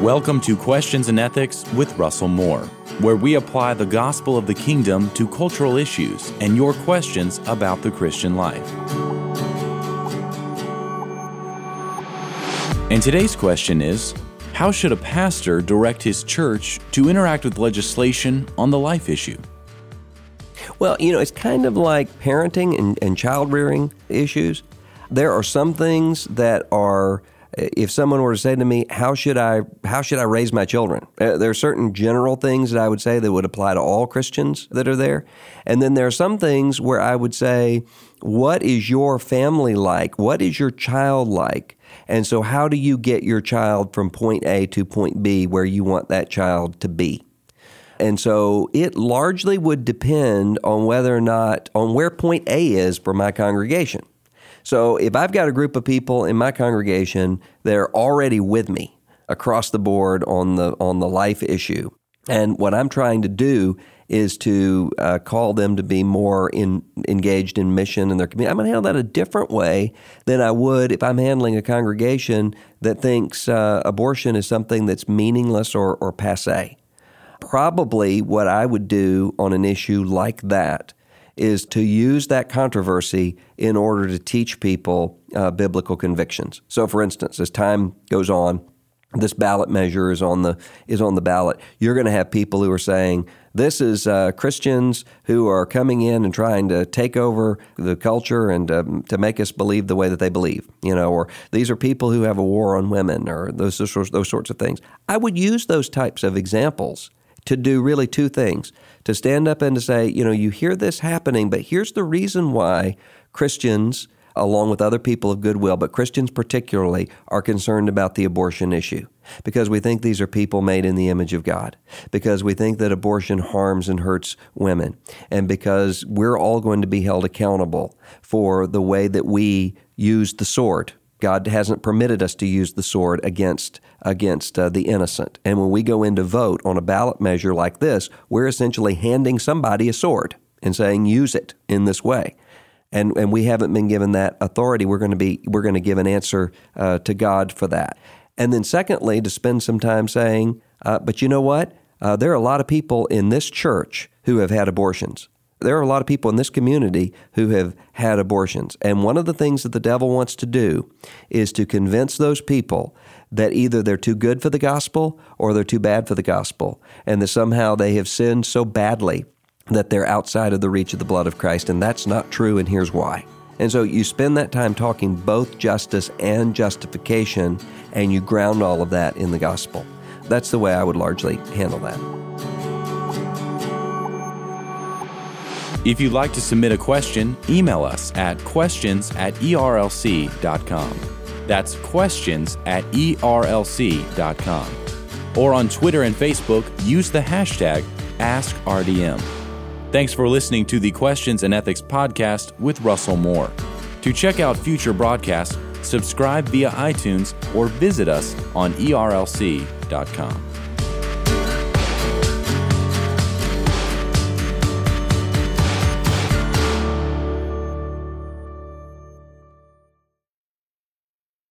Welcome to Questions and Ethics with Russell Moore, where we apply the gospel of the kingdom to cultural issues and your questions about the Christian life. And today's question is How should a pastor direct his church to interact with legislation on the life issue? Well, you know, it's kind of like parenting and, and child rearing issues. There are some things that are if someone were to say to me, "How should I how should I raise my children?" Uh, there are certain general things that I would say that would apply to all Christians that are there, and then there are some things where I would say, "What is your family like? What is your child like?" And so, how do you get your child from point A to point B where you want that child to be? And so it largely would depend on whether or not, on where point A is for my congregation. So if I've got a group of people in my congregation that are already with me across the board on the on the life issue, and what I'm trying to do is to uh, call them to be more in, engaged in mission in their community. I'm going to handle that a different way than I would if I'm handling a congregation that thinks uh, abortion is something that's meaningless or, or passe. Probably what I would do on an issue like that is to use that controversy in order to teach people uh, biblical convictions. So, for instance, as time goes on, this ballot measure is on the is on the ballot. You're going to have people who are saying this is uh, Christians who are coming in and trying to take over the culture and um, to make us believe the way that they believe, you know, or these are people who have a war on women, or those those sorts of things. I would use those types of examples to do really two things to stand up and to say, you know, you hear this happening, but here's the reason why Christians, along with other people of goodwill, but Christians particularly, are concerned about the abortion issue. Because we think these are people made in the image of God. Because we think that abortion harms and hurts women. And because we're all going to be held accountable for the way that we use the sword God hasn't permitted us to use the sword against against uh, the innocent. And when we go in to vote on a ballot measure like this, we're essentially handing somebody a sword and saying use it in this way. And and we haven't been given that authority. We're going to be we're going to give an answer uh, to God for that. And then secondly, to spend some time saying, uh, but you know what? Uh, there are a lot of people in this church who have had abortions there are a lot of people in this community who have had abortions. And one of the things that the devil wants to do is to convince those people that either they're too good for the gospel or they're too bad for the gospel, and that somehow they have sinned so badly that they're outside of the reach of the blood of Christ. And that's not true, and here's why. And so you spend that time talking both justice and justification, and you ground all of that in the gospel. That's the way I would largely handle that. If you'd like to submit a question, email us at questions at erlc.com. That's questions at erlc.com. Or on Twitter and Facebook, use the hashtag AskRDM. Thanks for listening to the Questions and Ethics podcast with Russell Moore. To check out future broadcasts, subscribe via iTunes or visit us on erlc.com.